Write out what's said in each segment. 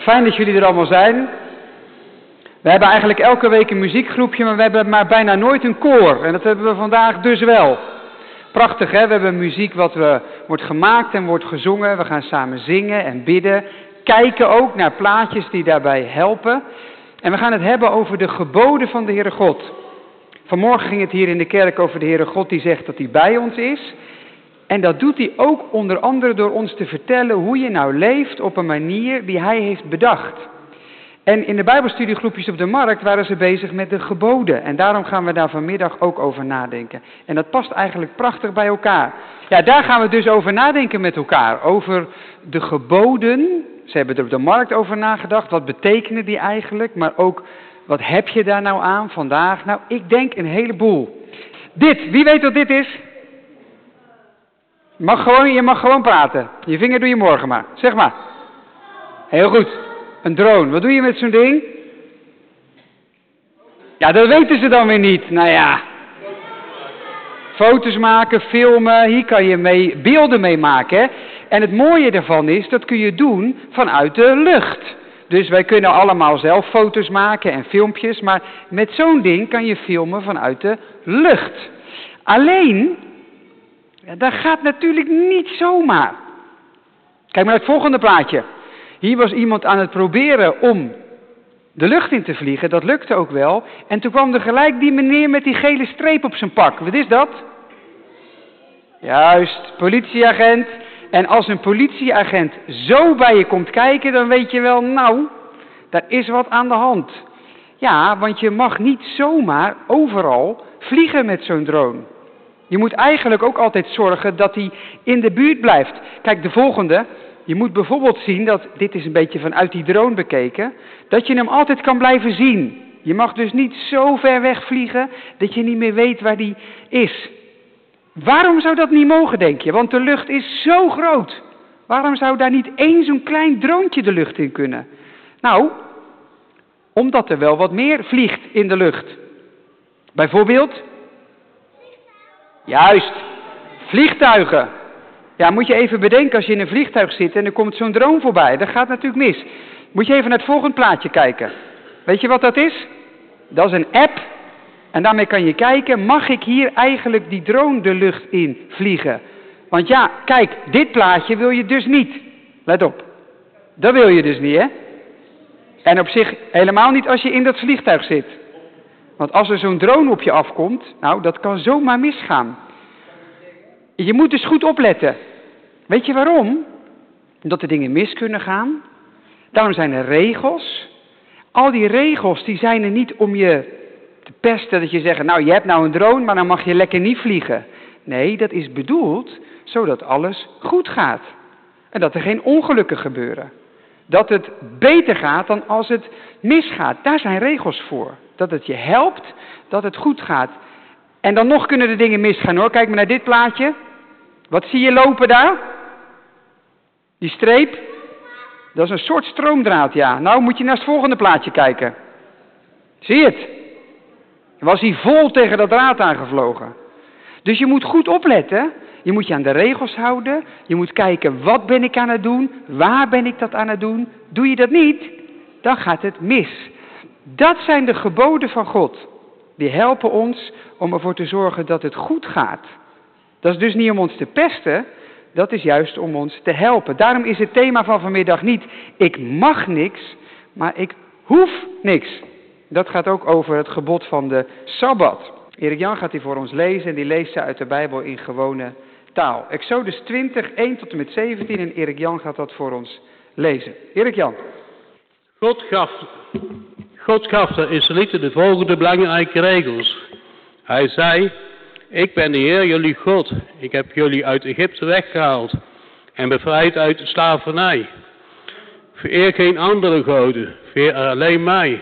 Fijn dat jullie er allemaal zijn. We hebben eigenlijk elke week een muziekgroepje, maar we hebben maar bijna nooit een koor. En dat hebben we vandaag dus wel. Prachtig hè, we hebben muziek wat wordt gemaakt en wordt gezongen. We gaan samen zingen en bidden. Kijken ook naar plaatjes die daarbij helpen. En we gaan het hebben over de geboden van de Heere God. Vanmorgen ging het hier in de kerk over de Heere God die zegt dat hij bij ons is. En dat doet hij ook onder andere door ons te vertellen hoe je nou leeft op een manier die hij heeft bedacht. En in de Bijbelstudiegroepjes op de markt waren ze bezig met de geboden. En daarom gaan we daar vanmiddag ook over nadenken. En dat past eigenlijk prachtig bij elkaar. Ja, daar gaan we dus over nadenken met elkaar. Over de geboden. Ze hebben er op de markt over nagedacht. Wat betekenen die eigenlijk? Maar ook, wat heb je daar nou aan vandaag? Nou, ik denk een heleboel. Dit, wie weet wat dit is? Mag gewoon, je mag gewoon praten. Je vinger doe je morgen maar. Zeg maar. Heel goed. Een drone. Wat doe je met zo'n ding? Ja, dat weten ze dan weer niet. Nou ja. Foto's maken, filmen, hier kan je mee, beelden mee maken. En het mooie daarvan is, dat kun je doen vanuit de lucht. Dus wij kunnen allemaal zelf foto's maken en filmpjes, maar met zo'n ding kan je filmen vanuit de lucht. Alleen, dat gaat natuurlijk niet zomaar. Kijk maar naar het volgende plaatje. Hier was iemand aan het proberen om de lucht in te vliegen. Dat lukte ook wel. En toen kwam er gelijk die meneer met die gele streep op zijn pak. Wat is dat? Juist, politieagent. En als een politieagent zo bij je komt kijken, dan weet je wel, nou, daar is wat aan de hand. Ja, want je mag niet zomaar overal vliegen met zo'n drone. Je moet eigenlijk ook altijd zorgen dat hij in de buurt blijft. Kijk, de volgende. Je moet bijvoorbeeld zien dat, dit is een beetje vanuit die drone bekeken, dat je hem altijd kan blijven zien. Je mag dus niet zo ver weg vliegen dat je niet meer weet waar die is. Waarom zou dat niet mogen, denk je? Want de lucht is zo groot. Waarom zou daar niet één zo'n klein droontje de lucht in kunnen? Nou, omdat er wel wat meer vliegt in de lucht. Bijvoorbeeld Juist, vliegtuigen. Ja, moet je even bedenken als je in een vliegtuig zit en er komt zo'n drone voorbij. Dat gaat natuurlijk mis. Moet je even naar het volgende plaatje kijken. Weet je wat dat is? Dat is een app. En daarmee kan je kijken, mag ik hier eigenlijk die drone de lucht in vliegen? Want ja, kijk, dit plaatje wil je dus niet. Let op. Dat wil je dus niet, hè? En op zich helemaal niet als je in dat vliegtuig zit. Want als er zo'n drone op je afkomt, nou, dat kan zomaar misgaan. Je moet dus goed opletten. Weet je waarom? Omdat er dingen mis kunnen gaan. Daarom zijn er regels. Al die regels die zijn er niet om je te pesten, dat je zegt, nou je hebt nou een drone, maar dan mag je lekker niet vliegen. Nee, dat is bedoeld zodat alles goed gaat. En dat er geen ongelukken gebeuren. Dat het beter gaat dan als het misgaat. Daar zijn regels voor dat het je helpt, dat het goed gaat. En dan nog kunnen de dingen misgaan hoor. Kijk maar naar dit plaatje. Wat zie je lopen daar? Die streep. Dat is een soort stroomdraad, ja. Nou moet je naar het volgende plaatje kijken. Zie je het? Was hij vol tegen dat draad aangevlogen. Dus je moet goed opletten. Je moet je aan de regels houden. Je moet kijken, wat ben ik aan het doen? Waar ben ik dat aan het doen? Doe je dat niet, dan gaat het mis. Dat zijn de geboden van God. Die helpen ons om ervoor te zorgen dat het goed gaat. Dat is dus niet om ons te pesten, dat is juist om ons te helpen. Daarom is het thema van vanmiddag niet ik mag niks, maar ik hoef niks. Dat gaat ook over het gebod van de Sabbat. Erik Jan gaat die voor ons lezen en die leest ze uit de Bijbel in gewone taal. Exodus 20, 1 tot en met 17 en Erik Jan gaat dat voor ons lezen. Erik Jan. God gaf God gaf de Israëlieten de volgende belangrijke regels. Hij zei, ik ben de Heer jullie God. Ik heb jullie uit Egypte weggehaald en bevrijd uit de slavernij. Vereer geen andere goden, vereer alleen mij.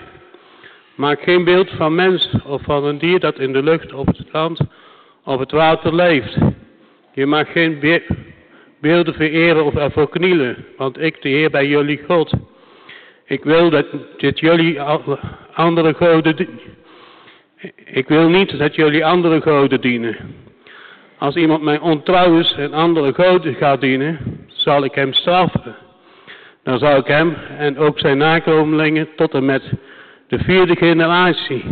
Maak geen beeld van mens of van een dier dat in de lucht, op het land, op het water leeft. Je mag geen beelden vereren of ervoor knielen, want ik, de Heer, ben jullie God. Ik wil dat, jullie andere goden. Ik wil niet dat jullie andere goden dienen. Als iemand mij ontrouw is en andere goden gaat dienen, zal ik hem straffen. dan zal ik hem en ook zijn nakomelingen tot en met de vierde generatie.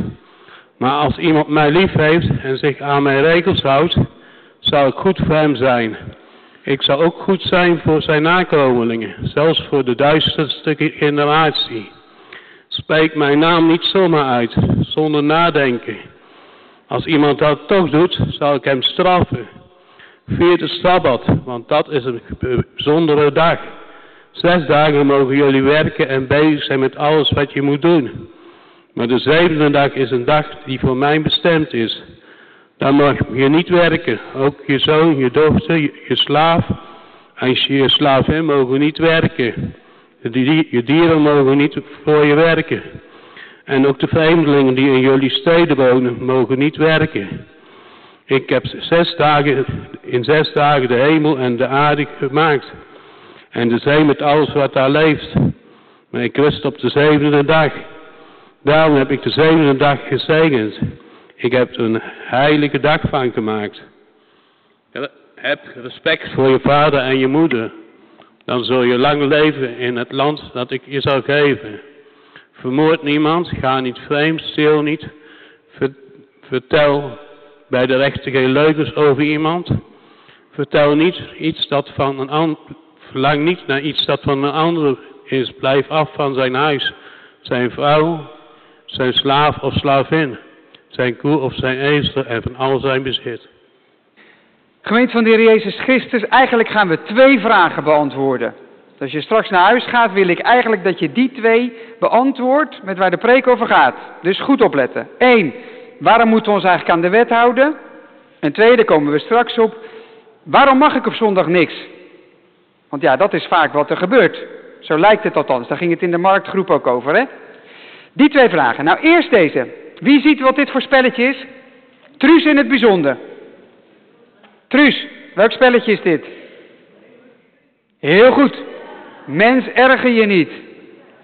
Maar als iemand mij lief heeft en zich aan mijn regels houdt, zal ik goed voor hem zijn. Ik zal ook goed zijn voor zijn nakomelingen, zelfs voor de duisterste generatie. Spreek mijn naam niet zomaar uit, zonder nadenken. Als iemand dat toch doet, zal ik hem straffen. Vier de Sabbat, want dat is een bijzondere dag. Zes dagen mogen jullie werken en bezig zijn met alles wat je moet doen. Maar de zevende dag is een dag die voor mij bestemd is. Dan mag je niet werken. Ook je zoon, je dochter, je, slaaf en je, je slavin mogen niet werken. Je dieren mogen niet voor je werken. En ook de vreemdelingen die in jullie steden wonen, mogen niet werken. Ik heb zes dagen, in zes dagen de hemel en de aarde gemaakt. En de zee met alles wat daar leeft. Maar ik rust op de zevende dag. Daarom heb ik de zevende dag gezegend. Ik heb er een heilige dag van gemaakt. Heb respect voor je vader en je moeder. Dan zul je lang leven in het land dat ik je zal geven. Vermoord niemand, ga niet vreemd, stil niet. Vertel bij de rechter geen leugens over iemand. Vertel niet iets dat van een ander, verlang niet naar iets dat van een ander is. Blijf af van zijn huis, zijn vrouw, zijn slaaf of slavin, zijn koe of zijn ezel en van al zijn bezit. Gemeente van de Heer Jezus Christus, eigenlijk gaan we twee vragen beantwoorden. Als je straks naar huis gaat, wil ik eigenlijk dat je die twee beantwoordt met waar de preek over gaat. Dus goed opletten. Eén, waarom moeten we ons eigenlijk aan de wet houden? En tweede, komen we straks op, waarom mag ik op zondag niks? Want ja, dat is vaak wat er gebeurt. Zo lijkt het althans. Daar ging het in de marktgroep ook over, hè? Die twee vragen. Nou, eerst deze. Wie ziet wat dit voor spelletje is? Truus in het bijzonder. Truus, welk spelletje is dit? Heel goed. Mens erger je niet.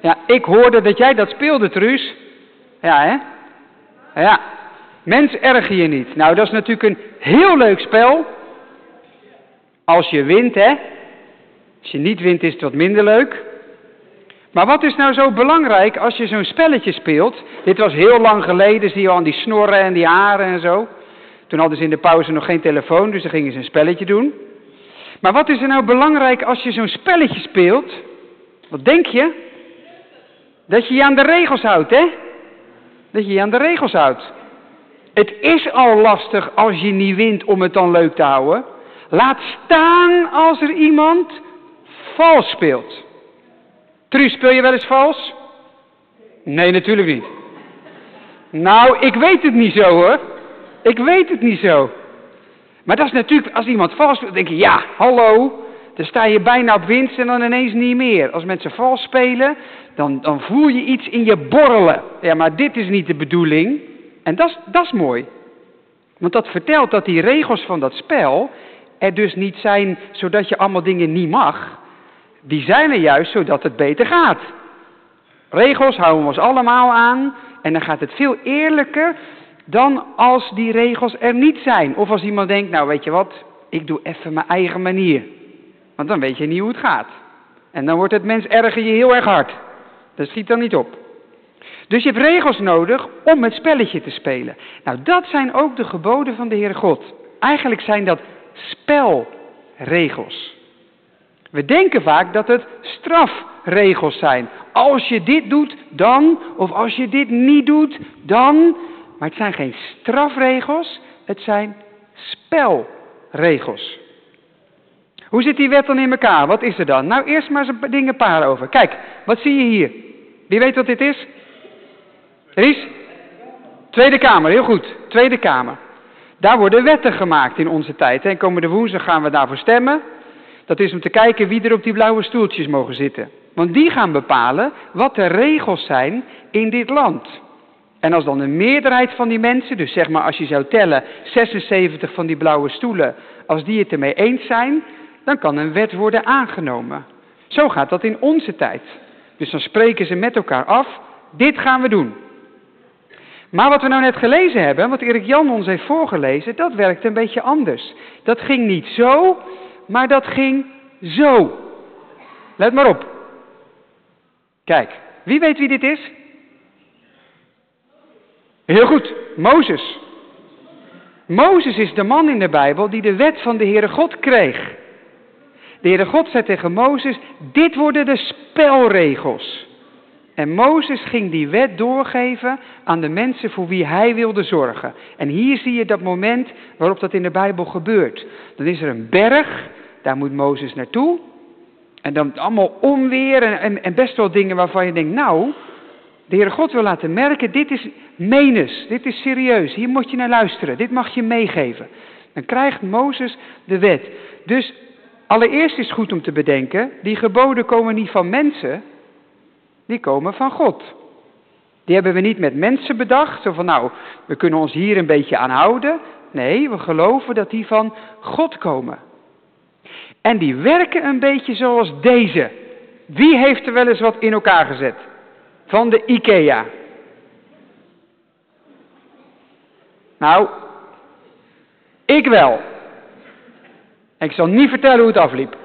Ja, ik hoorde dat jij dat speelde, Truus. Ja, hè? Ja. Mens erger je niet. Nou, dat is natuurlijk een heel leuk spel. Als je wint, hè? Als je niet wint, is het wat minder leuk. Maar wat is nou zo belangrijk als je zo'n spelletje speelt? Dit was heel lang geleden, zie je al die snorren en die haren en zo. Toen hadden ze in de pauze nog geen telefoon, dus dan gingen ze een spelletje doen. Maar wat is er nou belangrijk als je zo'n spelletje speelt? Wat denk je? Dat je je aan de regels houdt, hè? Dat je je aan de regels houdt. Het is al lastig als je niet wint om het dan leuk te houden. Laat staan als er iemand vals speelt. Truus, speel je wel eens vals? Nee, natuurlijk niet. Nou, ik weet het niet zo hoor. Ik weet het niet zo. Maar dat is natuurlijk, als iemand vals speelt, denk je, ja, hallo. Dan sta je bijna op winst en dan ineens niet meer. Als mensen vals spelen, dan, dan voel je iets in je borrelen. Ja, maar dit is niet de bedoeling. En dat is, dat is mooi. Want dat vertelt dat die regels van dat spel er dus niet zijn zodat je allemaal dingen niet mag die zijn er juist zodat het beter gaat. Regels houden we ons allemaal aan en dan gaat het veel eerlijker dan als die regels er niet zijn. Of als iemand denkt, nou weet je wat, ik doe even mijn eigen manier. Want dan weet je niet hoe het gaat. En dan wordt het mens erger je heel erg hard. Dat schiet dan niet op. Dus je hebt regels nodig om het spelletje te spelen. Nou, dat zijn ook de geboden van de Heere God. Eigenlijk zijn dat spelregels. We denken vaak dat het strafregels zijn. Als je dit doet, dan. Of als je dit niet doet, dan. Maar het zijn geen strafregels, het zijn spelregels. Hoe zit die wet dan in elkaar? Wat is er dan? Nou, eerst maar eens een dingen paar over. Kijk, wat zie je hier? Wie weet wat dit is? Ries? Tweede Kamer, heel goed. Tweede Kamer. Daar worden wetten gemaakt in onze tijd. En komende woensdag gaan we daarvoor stemmen. Dat is om te kijken wie er op die blauwe stoeltjes mogen zitten. Want die gaan bepalen wat de regels zijn in dit land. En als dan een meerderheid van die mensen, dus zeg maar als je zou tellen 76 van die blauwe stoelen, als die het ermee eens zijn, dan kan een wet worden aangenomen. Zo gaat dat in onze tijd. Dus dan spreken ze met elkaar af, dit gaan we doen. Maar wat we nou net gelezen hebben, wat Erik Jan ons heeft voorgelezen, dat werkt een beetje anders. Dat ging niet zo, maar dat ging zo. Let maar op. Kijk, wie weet wie dit is? Heel goed, Mozes. Mozes is de man in de Bijbel die de wet van de Heere God kreeg. De Heere God zei tegen Mozes, dit worden de spelregels. En Mozes ging die wet doorgeven aan de mensen voor wie hij wilde zorgen. En hier zie je dat moment waarop dat in de Bijbel gebeurt. Dan is er een berg, daar moet Mozes naartoe. En dan allemaal onweer en, en, best wel dingen waarvan je denkt, nou, de Heere God wil laten merken, dit is menens, dit is serieus, hier moet je naar luisteren, dit mag je meegeven. Dan krijgt Mozes de wet. Dus allereerst is het goed om te bedenken, die geboden komen niet van mensen, die komen van God. Die hebben we niet met mensen bedacht, zo van nou, we kunnen ons hier een beetje aan houden. Nee, we geloven dat die van God komen. En die werken een beetje zoals deze. Wie heeft er wel eens wat in elkaar gezet? Van de IKEA. Nou, ik wel. ik zal niet vertellen hoe het afliep.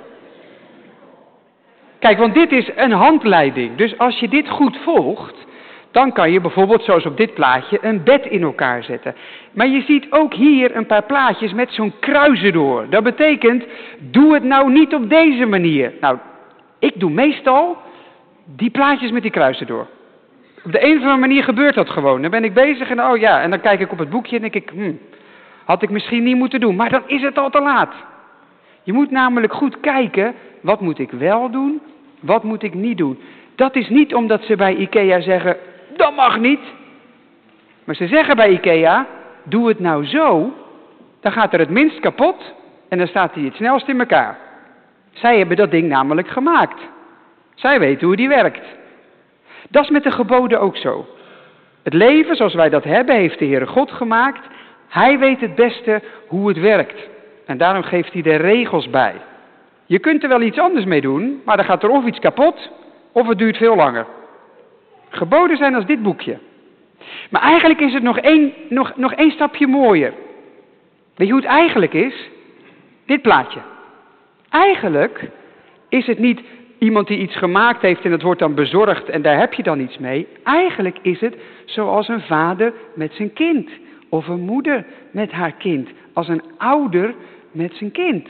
Kijk, want dit is een handleiding. Dus als je dit goed volgt, dan kan je bijvoorbeeld, zoals op dit plaatje, een bed in elkaar zetten. Maar je ziet ook hier een paar plaatjes met zo'n kruisen door. Dat betekent, doe het nou niet op deze manier. Nou, ik doe meestal die plaatjes met die kruisen door. Op de een of andere manier gebeurt dat gewoon. Dan ben ik bezig en oh ja, en dan kijk ik op het boekje en denk ik, hmm, had ik misschien niet moeten doen. Maar dan is het al te laat. Je moet namelijk goed kijken, wat moet ik wel doen, wat moet ik niet doen. Dat is niet omdat ze bij IKEA zeggen, dat mag niet. Maar ze zeggen bij IKEA, doe het nou zo, dan gaat er het minst kapot en dan staat hij het snelst in elkaar. Zij hebben dat ding namelijk gemaakt. Zij weten hoe die werkt. Dat is met de geboden ook zo. Het leven zoals wij dat hebben, heeft de Heere God gemaakt. Hij weet het beste hoe het werkt. En daarom geeft hij er regels bij. Je kunt er wel iets anders mee doen, maar dan gaat er of iets kapot, of het duurt veel langer. Geboden zijn als dit boekje. Maar eigenlijk is het nog één, nog, nog één stapje mooier. Weet je hoe het eigenlijk is? Dit plaatje. Eigenlijk is het niet iemand die iets gemaakt heeft en het wordt dan bezorgd en daar heb je dan iets mee. Eigenlijk is het zoals een vader met zijn kind. Of een moeder met haar kind. Als een ouder met zijn kind.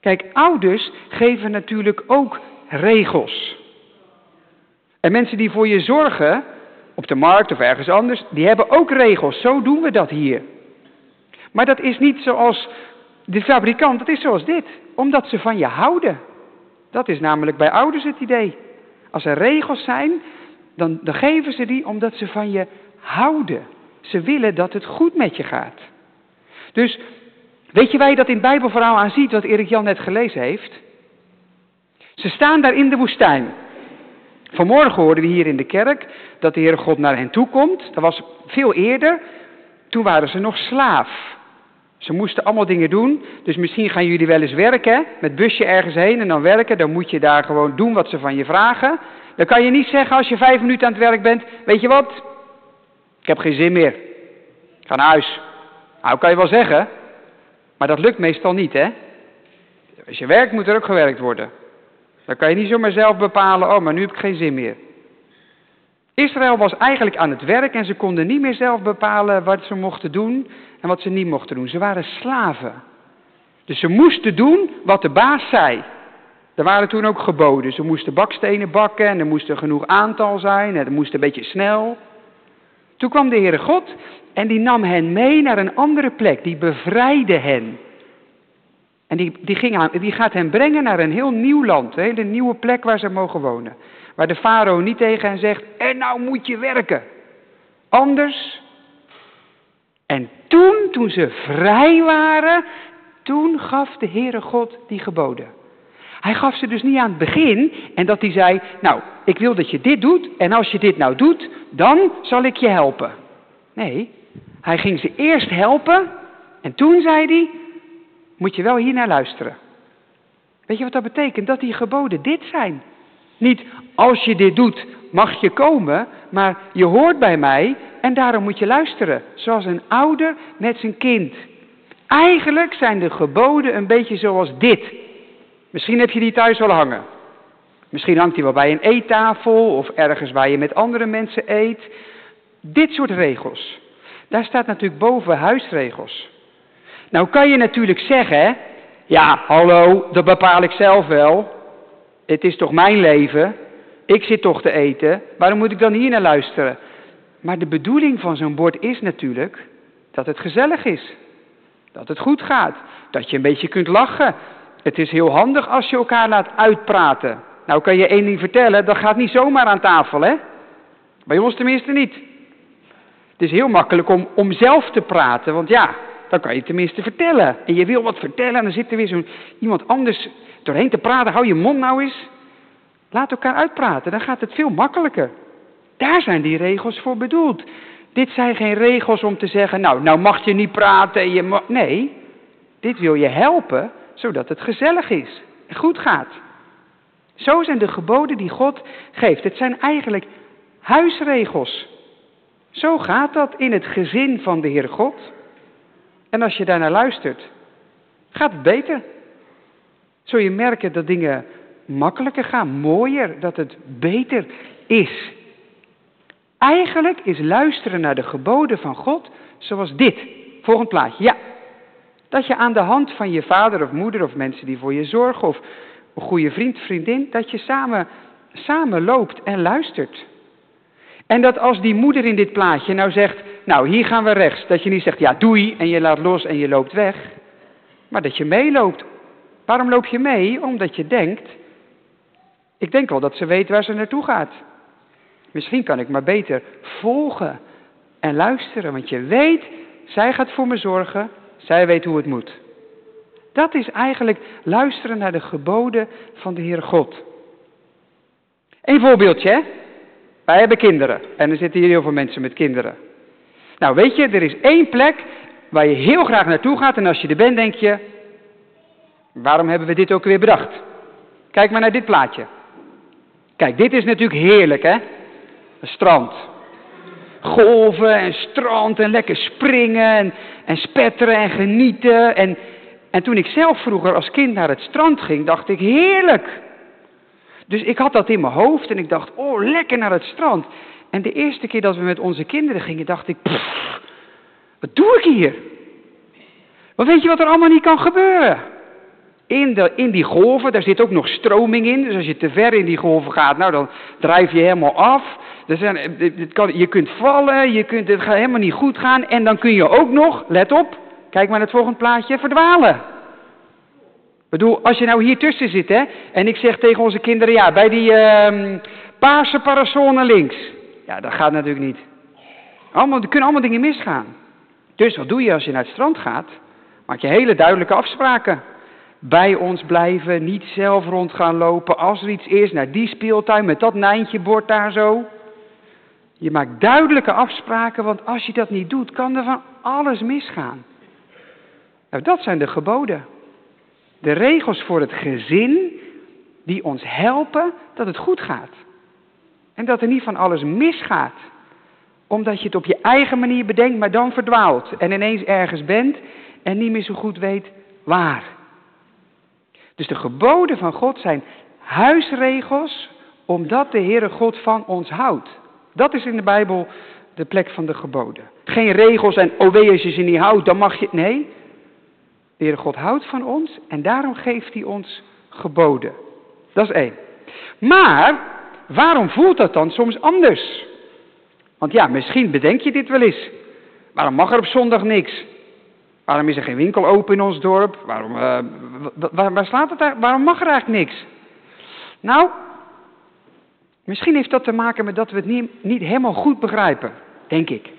Kijk, ouders geven natuurlijk ook regels. En mensen die voor je zorgen, op de markt of ergens anders, die hebben ook regels. Zo doen we dat hier. Maar dat is niet zoals de fabrikant, dat is zoals dit. Omdat ze van je houden. Dat is namelijk bij ouders het idee. Als er regels zijn, dan, dan geven ze die omdat ze van je houden. Ze willen dat het goed met je gaat. Dus weet je waar je dat in het Bijbelverhaal aan ziet, wat Erik Jan net gelezen heeft? Ze staan daar in de woestijn. Vanmorgen hoorden we hier in de kerk dat de Heere God naar hen toe komt. Dat was veel eerder. Toen waren ze nog slaaf. Ze moesten allemaal dingen doen. Dus misschien gaan jullie wel eens werken, met busje ergens heen en dan werken. Dan moet je daar gewoon doen wat ze van je vragen. Dan kan je niet zeggen als je vijf minuten aan het werk bent, weet je wat? Ik heb geen zin meer. Ga naar huis. Nou, kan je wel zeggen. Maar dat lukt meestal niet, hè? Als je werkt, moet er ook gewerkt worden. Dan kan je niet zomaar zelf bepalen, oh, maar nu heb ik geen zin meer. Israël was eigenlijk aan het werk en ze konden niet meer zelf bepalen wat ze mochten doen en wat ze niet mochten doen. Ze waren slaven. Dus ze moesten doen wat de baas zei. Er waren toen ook geboden. Ze moesten bakstenen bakken en er moest er genoeg aantal zijn en het moest een beetje snel. Toen kwam de Heere God en die nam hen mee naar een andere plek. Die bevrijdde hen. En die, die, die gaat hen brengen naar een heel nieuw land, een hele nieuwe plek waar ze mogen wonen. Waar de farao niet tegen hen zegt, en nou moet je werken. Anders. En toen, toen ze vrij waren, toen gaf de Heere God die geboden. Hij gaf ze dus niet aan het begin en dat hij zei, nou, ik wil dat je dit doet en als je dit nou doet, dan zal ik je helpen. Nee, hij ging ze eerst helpen en toen zei hij, moet je wel hier naar luisteren. Weet je wat dat betekent? Dat die geboden dit zijn. Niet als je dit doet, mag je komen, maar je hoort bij mij en daarom moet je luisteren. Zoals een ouder met zijn kind. Eigenlijk zijn de geboden een beetje zoals dit. Misschien heb je die thuis wel hangen. Misschien hangt hij wel bij een eettafel of ergens waar je met andere mensen eet. Dit soort regels. Daar staat natuurlijk boven huisregels. Nou kan je natuurlijk zeggen, ja, hallo, dat bepaal ik zelf wel. Het is toch mijn leven? Ik zit toch te eten. Waarom moet ik dan hier naar luisteren? Maar de bedoeling van zo'n bord is natuurlijk dat het gezellig is. Dat het goed gaat. Dat je een beetje kunt lachen. Het is heel handig als je elkaar laat uitpraten. Nou kan je één ding vertellen, dat gaat niet zomaar aan tafel, hè? Bij ons tenminste niet. Het is heel makkelijk om, om zelf te praten, want ja, dan kan je tenminste vertellen. En je wil wat vertellen en dan zit er weer zo'n iemand anders doorheen te praten. Hou je mond nou eens. Laat elkaar uitpraten, dan gaat het veel makkelijker. Daar zijn die regels voor bedoeld. Dit zijn geen regels om te zeggen, nou, nou mag je niet praten en je mag... Nee, dit wil je helpen, zodat het gezellig is en goed gaat. Zo zijn de geboden die God geeft. Het zijn eigenlijk huisregels. Zo gaat dat in het gezin van de Heer God. En als je daarnaar luistert, gaat het beter. Zul je merken dat dingen makkelijker gaan, mooier, dat het beter is. Eigenlijk is luisteren naar de geboden van God zoals dit. Volgend plaatje, ja. Dat je aan de hand van je vader of moeder of mensen die voor je zorgen of een goede vriend, vriendin, dat je samen, samen loopt en luistert. En dat als die moeder in dit plaatje nou zegt, nou hier gaan we rechts, dat je niet zegt ja doei en je laat los en je loopt weg, maar dat je meeloopt. Waarom loop je mee? Omdat je denkt, ik denk wel dat ze weet waar ze naartoe gaat. Misschien kan ik maar beter volgen en luisteren, want je weet, zij gaat voor me zorgen, zij weet hoe het moet. Dat is eigenlijk luisteren naar de geboden van de Heere God. Een voorbeeldje, hè? Wij hebben kinderen en er zitten hier heel veel mensen met kinderen. Nou, weet je, er is één plek waar je heel graag naartoe gaat en als je er bent denk je, waarom hebben we dit ook weer bedacht? Kijk maar naar dit plaatje. Kijk, dit is natuurlijk heerlijk, hè? Een strand. Golven en strand en lekker springen en, en spetteren en genieten. En, en toen ik zelf vroeger als kind naar het strand ging, dacht ik heerlijk. Dus ik had dat in mijn hoofd en ik dacht, oh lekker naar het strand. En de eerste keer dat we met onze kinderen gingen, dacht ik, pff, wat doe ik hier? Want weet je wat er allemaal niet kan gebeuren? In, de, in die golven, daar zit ook nog stroming in. Dus als je te ver in die golven gaat, nou dan drijf je helemaal af. Er zijn, het kan, je kunt vallen, je kunt, het gaat helemaal niet goed gaan. En dan kun je ook nog, let op, kijk maar naar het volgende plaatje, verdwalen. Bedoel, als je nou hier tussen zit, hè, en ik zeg tegen onze kinderen, ja, bij die uh, paarse parasol naar links. Ja, dat gaat natuurlijk niet. Allemaal, er kunnen allemaal dingen misgaan. Dus wat doe je als je naar het strand gaat? Maak je hele duidelijke afspraken bij ons blijven, niet zelf rond gaan lopen. Als er iets is, naar die speeltuin met dat bord daar zo. Je maakt duidelijke afspraken, want als je dat niet doet, kan er van alles misgaan. Nou, dat zijn de geboden. De regels voor het gezin die ons helpen dat het goed gaat. En dat er niet van alles misgaat. Omdat je het op je eigen manier bedenkt, maar dan verdwaalt. En ineens ergens bent en niet meer zo goed weet waar. Dus de geboden van God zijn huisregels, omdat de Heere God van ons houdt. Dat is in de Bijbel de plek van de geboden. Geen regels en oh wee als je ze niet houdt, dan mag je... Nee, de Heere God houdt van ons en daarom geeft hij ons geboden. Dat is één. Maar, waarom voelt dat dan soms anders? Want ja, misschien bedenk je dit wel eens. Waarom mag er op zondag niks? Waarom is er geen winkel open in ons dorp? Waarom, waar, waar, slaat het daar? Waarom mag er eigenlijk niks? Nou, misschien heeft dat te maken met dat we het niet, niet helemaal goed begrijpen, denk ik.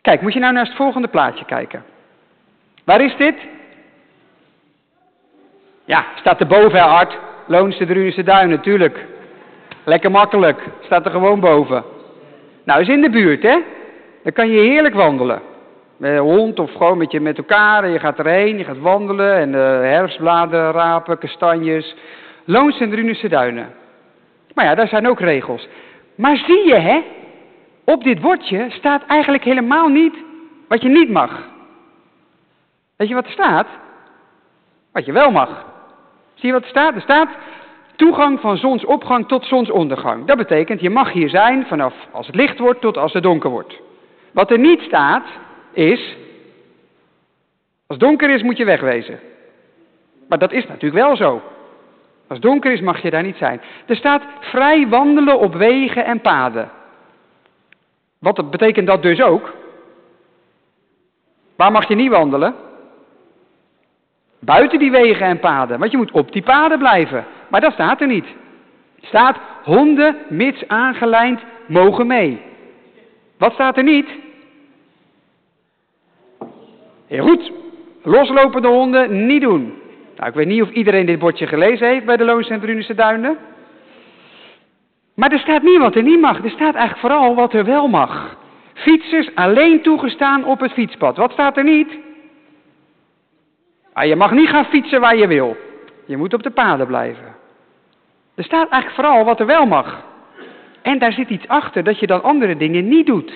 Kijk, moet je nou naar het volgende plaatje kijken. Waar is dit? Ja, staat er boven, Art. Loonse Drunense Duin, natuurlijk. Lekker makkelijk, staat er gewoon boven. Nou, is in de buurt, hè? Dan kan je heerlijk wandelen. Met een hond of gewoon met, je, met elkaar. Je gaat erheen, je gaat wandelen. En uh, herfstbladeren rapen, kastanjes. Loons en Drunense duinen. Maar ja, daar zijn ook regels. Maar zie je, hè? Op dit bordje staat eigenlijk helemaal niet wat je niet mag. Weet je wat er staat? Wat je wel mag. Zie je wat er staat? Er staat, toegang van zonsopgang tot zonsondergang. Dat betekent, je mag hier zijn vanaf als het licht wordt tot als het donker wordt. Wat er niet staat, is, als het donker is moet je wegwezen. Maar dat is natuurlijk wel zo. Als donker is mag je daar niet zijn. Er staat vrij wandelen op wegen en paden. Wat betekent dat dus ook? Waar mag je niet wandelen? Buiten die wegen en paden, want je moet op die paden blijven. Maar dat staat er niet. Staat honden, mits aangelijnd, mogen mee. Wat staat er niet? Heel goed. Loslopende honden niet doen. Nou, ik weet niet of iedereen dit bordje gelezen heeft bij de Loons en Brunisse Duinen. Maar er staat niet wat er niet mag. Er staat eigenlijk vooral wat er wel mag. Fietsers alleen toegestaan op het fietspad. Wat staat er niet? Ah, je mag niet gaan fietsen waar je wil. Je moet op de paden blijven. Er staat eigenlijk vooral wat er wel mag. En daar zit iets achter dat je dan andere dingen niet doet.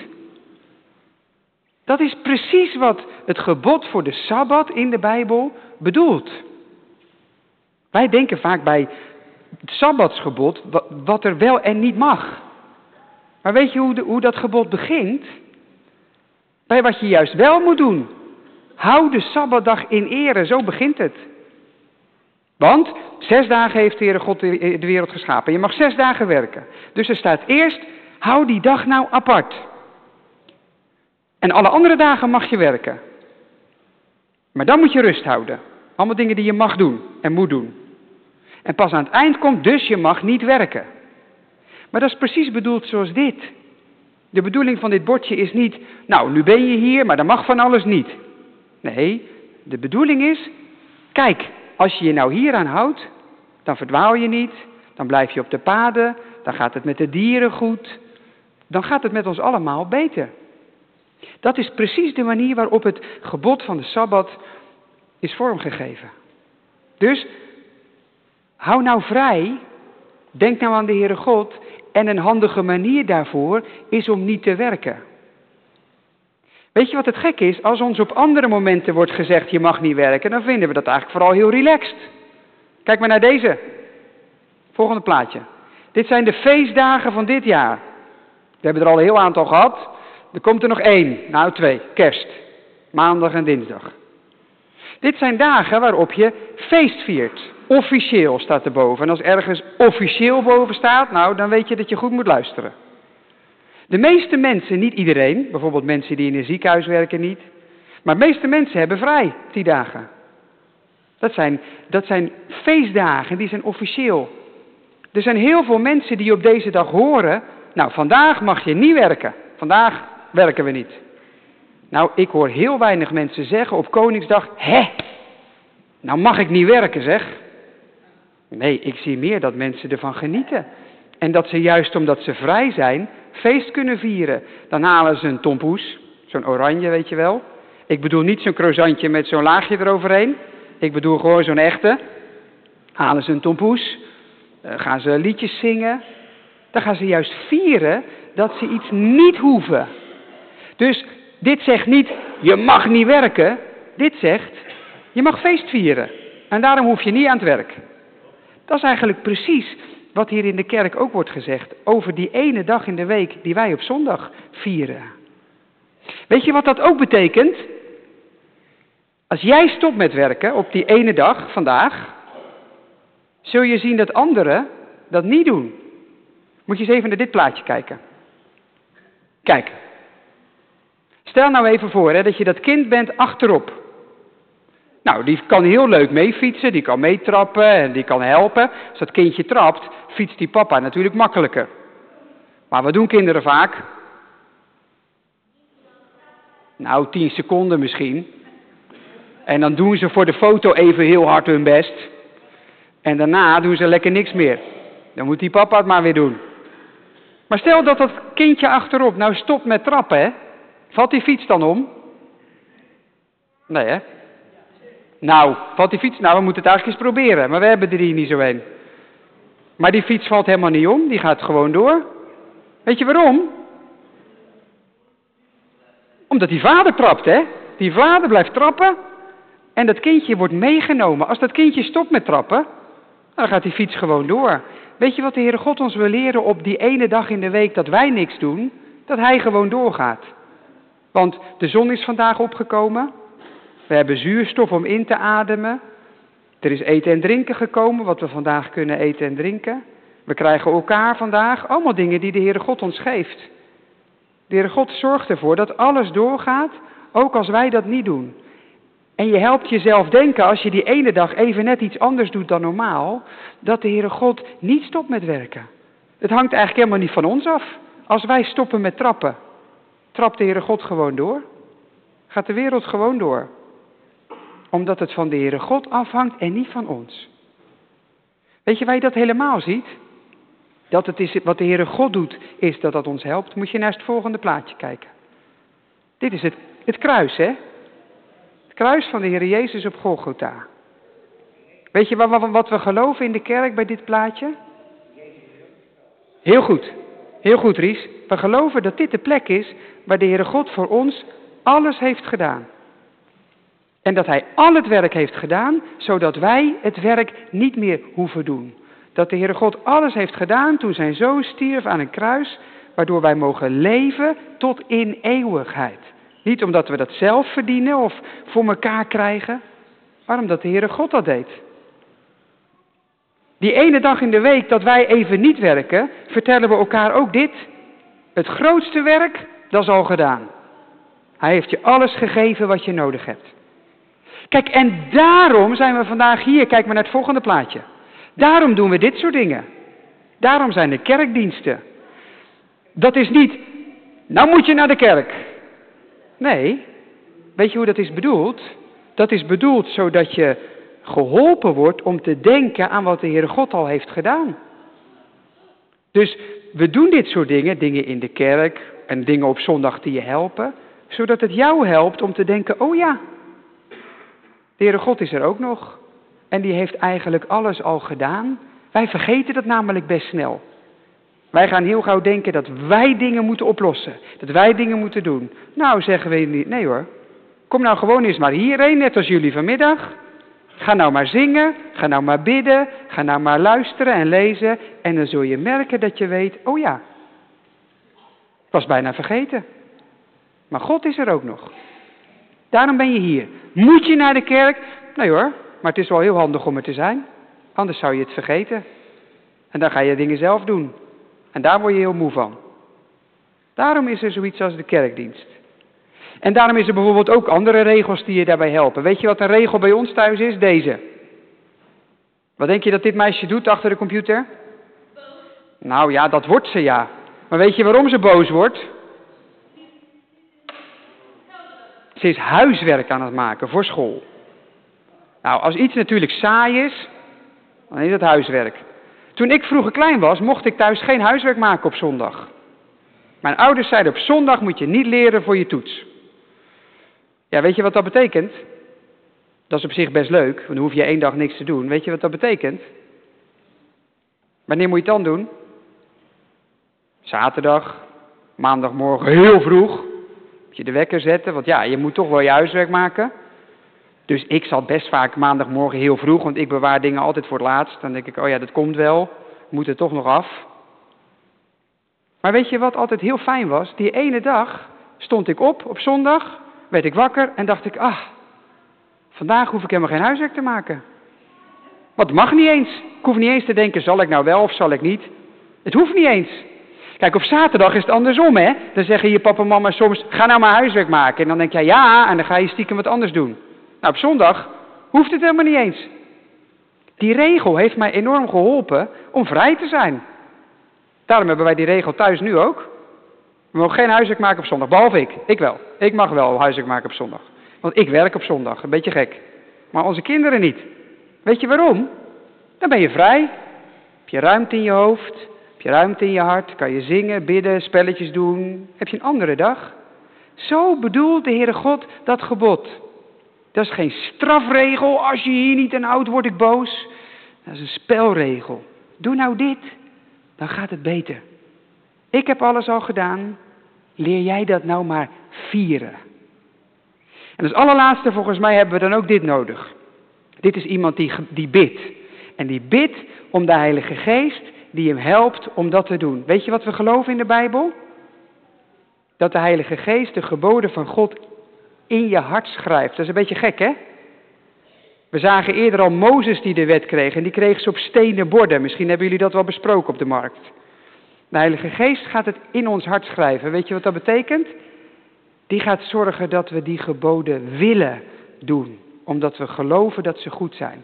Dat is precies wat het gebod voor de Sabbat in de Bijbel bedoelt. Wij denken vaak bij het Sabbatsgebod wat er wel en niet mag. Maar weet je hoe, hoe dat gebod begint? Bij wat je juist wel moet doen. Hou de Sabbatdag in ere, zo begint het. Want zes dagen heeft de Heere God de wereld geschapen. Je mag zes dagen werken. Dus er staat eerst, hou die dag nou apart. En alle andere dagen mag je werken. Maar dan moet je rust houden. Allemaal dingen die je mag doen en moet doen. En pas aan het eind komt, dus je mag niet werken. Maar dat is precies bedoeld zoals dit. De bedoeling van dit bordje is niet, nou, nu ben je hier, maar dan mag van alles niet. Nee, de bedoeling is, kijk, als je je nou hier aan houdt, dan verdwaal je niet, dan blijf je op de paden, dan gaat het met de dieren goed, dan gaat het met ons allemaal beter. Dat is precies de manier waarop het gebod van de Sabbat is vormgegeven. Dus hou nou vrij, denk nou aan de Heere God en een handige manier daarvoor is om niet te werken. Weet je wat het gek is? Als ons op andere momenten wordt gezegd je mag niet werken, dan vinden we dat eigenlijk vooral heel relaxed. Kijk maar naar deze. Volgende plaatje. Dit zijn de feestdagen van dit jaar. We hebben er al een heel aantal gehad. Er komt er nog één, nou twee, kerst. Maandag en dinsdag. Dit zijn dagen waarop je feest viert. Officieel staat er boven. En als ergens officieel boven staat, nou dan weet je dat je goed moet luisteren. De meeste mensen, niet iedereen, bijvoorbeeld mensen die in een ziekenhuis werken niet, maar de meeste mensen hebben vrij die dagen. Dat zijn, dat zijn feestdagen, die zijn officieel. Er zijn heel veel mensen die op deze dag horen, nou vandaag mag je niet werken, vandaag werken we niet. Nou, ik hoor heel weinig mensen zeggen op Koningsdag, hè, nou mag ik niet werken zeg. Nee, ik zie meer dat mensen ervan genieten. En dat ze juist omdat ze vrij zijn, feest kunnen vieren. Dan halen ze een tompoes, zo'n oranje weet je wel. Ik bedoel niet zo'n croissantje met zo'n laagje eroverheen. Ik bedoel gewoon zo'n echte. Halen ze een tompoes, uh, gaan ze liedjes zingen. Dan gaan ze juist vieren dat ze iets niet hoeven. Dus dit zegt niet, je mag niet werken. Dit zegt, je mag feest vieren. En daarom hoef je niet aan het werk. Dat is eigenlijk precies wat hier in de kerk ook wordt gezegd over die ene dag in de week die wij op zondag vieren. Weet je wat dat ook betekent? Als jij stopt met werken op die ene dag vandaag, zul je zien dat anderen dat niet doen. Moet je eens even naar dit plaatje kijken. Kijk. Stel nou even voor hè, dat je dat kind bent achterop. Nou, die kan heel leuk meefietsen, die kan meetrappen en die kan helpen. Als dat kindje trapt, fietst die papa natuurlijk makkelijker. Maar wat doen kinderen vaak? Nou, tien seconden misschien. En dan doen ze voor de foto even heel hard hun best. En daarna doen ze lekker niks meer. Dan moet die papa het maar weer doen. Maar stel dat dat kindje achterop nou stopt met trappen, hè? Valt die fiets dan om? Nee, hè? Nou, valt die fiets? Nou, we moeten het eigenlijk eens proberen. Maar we hebben er hier niet zo een. Maar die fiets valt helemaal niet om. Die gaat gewoon door. Weet je waarom? Omdat die vader trapt, hè? Die vader blijft trappen. En dat kindje wordt meegenomen. Als dat kindje stopt met trappen, dan gaat die fiets gewoon door. Weet je wat de Heere God ons wil leren op die ene dag in de week dat wij niks doen? Dat Hij gewoon doorgaat. Want de zon is vandaag opgekomen. We hebben zuurstof om in te ademen. Er is eten en drinken gekomen, wat we vandaag kunnen eten en drinken. We krijgen elkaar vandaag. Allemaal dingen die de Heere God ons geeft. De Heere God zorgt ervoor dat alles doorgaat, ook als wij dat niet doen. En je helpt jezelf denken, als je die ene dag even net iets anders doet dan normaal, dat de Heere God niet stopt met werken. Het hangt eigenlijk helemaal niet van ons af. Als wij stoppen met trappen, trapt de Heere God gewoon door. Gaat de wereld gewoon door. Omdat het van de Heere God afhangt en niet van ons. Weet je waar je dat helemaal ziet? Dat het is wat de Heere God doet, is dat dat ons helpt. Moet je naar het volgende plaatje kijken. Dit is het, het kruis, hè? kruis van de Heer Jezus op Golgotha. Weet je wat, wat we geloven in de kerk bij dit plaatje? Heel goed, heel goed Ries. We geloven dat dit de plek is waar de Heere God voor ons alles heeft gedaan. En dat Hij al het werk heeft gedaan, zodat wij het werk niet meer hoeven doen. Dat de Heere God alles heeft gedaan toen zijn zoon stierf aan een kruis, waardoor wij mogen leven tot in eeuwigheid. Niet omdat we dat zelf verdienen of voor elkaar krijgen, maar omdat de Heere God dat deed. Die ene dag in de week dat wij even niet werken, vertellen we elkaar ook dit. Het grootste werk, dat is al gedaan. Hij heeft je alles gegeven wat je nodig hebt. Kijk, en daarom zijn we vandaag hier. Kijk maar naar het volgende plaatje. Daarom doen we dit soort dingen. Daarom zijn er kerkdiensten. Dat is niet, nou moet je naar de kerk. Nee, weet je hoe dat is bedoeld? Dat is bedoeld zodat je geholpen wordt om te denken aan wat de Heere God al heeft gedaan. Dus we doen dit soort dingen, dingen in de kerk en dingen op zondag die je helpen, zodat het jou helpt om te denken, oh ja, de Heere God is er ook nog. En die heeft eigenlijk alles al gedaan. Wij vergeten dat namelijk best snel. Wij gaan heel gauw denken dat wij dingen moeten oplossen. Dat wij dingen moeten doen. Nou, zeggen we niet. Nee hoor. Kom nou gewoon eens maar hierheen, net als jullie vanmiddag. Ga nou maar zingen, ga nou maar bidden, ga nou maar luisteren en lezen. En dan zul je merken dat je weet, oh ja, ik was bijna vergeten. Maar God is er ook nog. Daarom ben je hier. Moet je naar de kerk? Nee hoor, maar het is wel heel handig om er te zijn. Anders zou je het vergeten. En dan ga je dingen zelf doen. En daar word je heel moe van. Daarom is er zoiets als de kerkdienst. En daarom is er bijvoorbeeld ook andere regels die je daarbij helpen. Weet je wat een regel bij ons thuis is? Deze. Wat denk je dat dit meisje doet achter de computer? Nou ja, dat wordt ze ja. Maar weet je waarom ze boos wordt? Ze is huiswerk aan het maken voor school. Nou, als iets natuurlijk saai is, dan is het huiswerk. Toen ik vroeger klein was, mocht ik thuis geen huiswerk maken op zondag. Mijn ouders zeiden op zondag moet je niet leren voor je toets. Ja, weet je wat dat betekent? Dat is op zich best leuk, want dan hoef je één dag niks te doen. Weet je wat dat betekent? Wanneer moet je het dan doen? Zaterdag, maandagmorgen heel vroeg. Moet je de wekker zetten, want ja, je moet toch wel je huiswerk maken. Dus ik zat best vaak maandagmorgen heel vroeg, want ik bewaar dingen altijd voor het laatst. Dan denk ik, oh ja, dat komt wel, moet er toch nog af. Maar weet je wat altijd heel fijn was? Die ene dag stond ik op, op zondag, werd ik wakker en dacht ik, ah, vandaag hoef ik helemaal geen huiswerk te maken. Wat mag niet eens. Ik hoef niet eens te denken, zal ik nou wel of zal ik niet? Het hoeft niet eens. Kijk, op zaterdag is het andersom, hè? Dan zeggen je papa en mama soms, ga nou maar huiswerk maken. En dan denk je, ja, en dan ga je stiekem wat anders doen. Nou, op zondag hoeft het helemaal niet eens. Die regel heeft mij enorm geholpen om vrij te zijn. Daarom hebben wij die regel thuis nu ook. We mogen geen huiswerk maken op zondag, behalve ik. Ik wel. Ik mag wel huiswerk maken op zondag. Want ik werk op zondag, een beetje gek. Maar onze kinderen niet. Weet je waarom? Dan ben je vrij. Heb je ruimte in je hoofd. Heb je ruimte in je hart. Kan je zingen, bidden, spelletjes doen. Heb je een andere dag. Zo bedoelt de Heere God dat gebod. Dat is geen strafregel. Als je hier niet en oud word ik boos. Dat is een spelregel. Doe nou dit, dan gaat het beter. Ik heb alles al gedaan. Leer jij dat nou maar vieren. En als allerlaatste, volgens mij, hebben we dan ook dit nodig. Dit is iemand die, die bidt. En die bidt om de Heilige Geest die hem helpt om dat te doen. Weet je wat we geloven in de Bijbel? Dat de Heilige Geest de geboden van God in je hart schrijft. Dat is een beetje gek, hè? We zagen eerder al Mozes die de wet kreeg en die kreeg ze op stenen borden. Misschien hebben jullie dat wel besproken op de markt. De Heilige Geest gaat het in ons hart schrijven. Weet je wat dat betekent? Die gaat zorgen dat we die geboden willen doen, omdat we geloven dat ze goed zijn.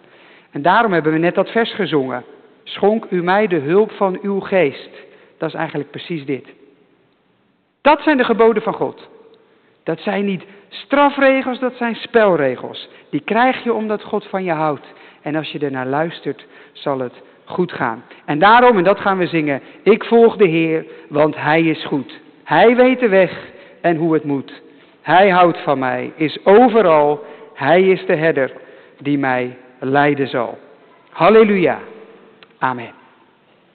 En daarom hebben we net dat vers gezongen. Schonk u mij de hulp van uw geest. Dat is eigenlijk precies dit. Dat zijn de geboden van God. Dat zijn niet strafregels, dat zijn spelregels. Die krijg je omdat God van je houdt. En als je ernaar luistert, zal het goed gaan. En daarom, en dat gaan we zingen, ik volg de Heer, want Hij is goed. Hij weet de weg en hoe het moet. Hij houdt van mij, is overal. Hij is de herder die mij leiden zal. Halleluja. Amen.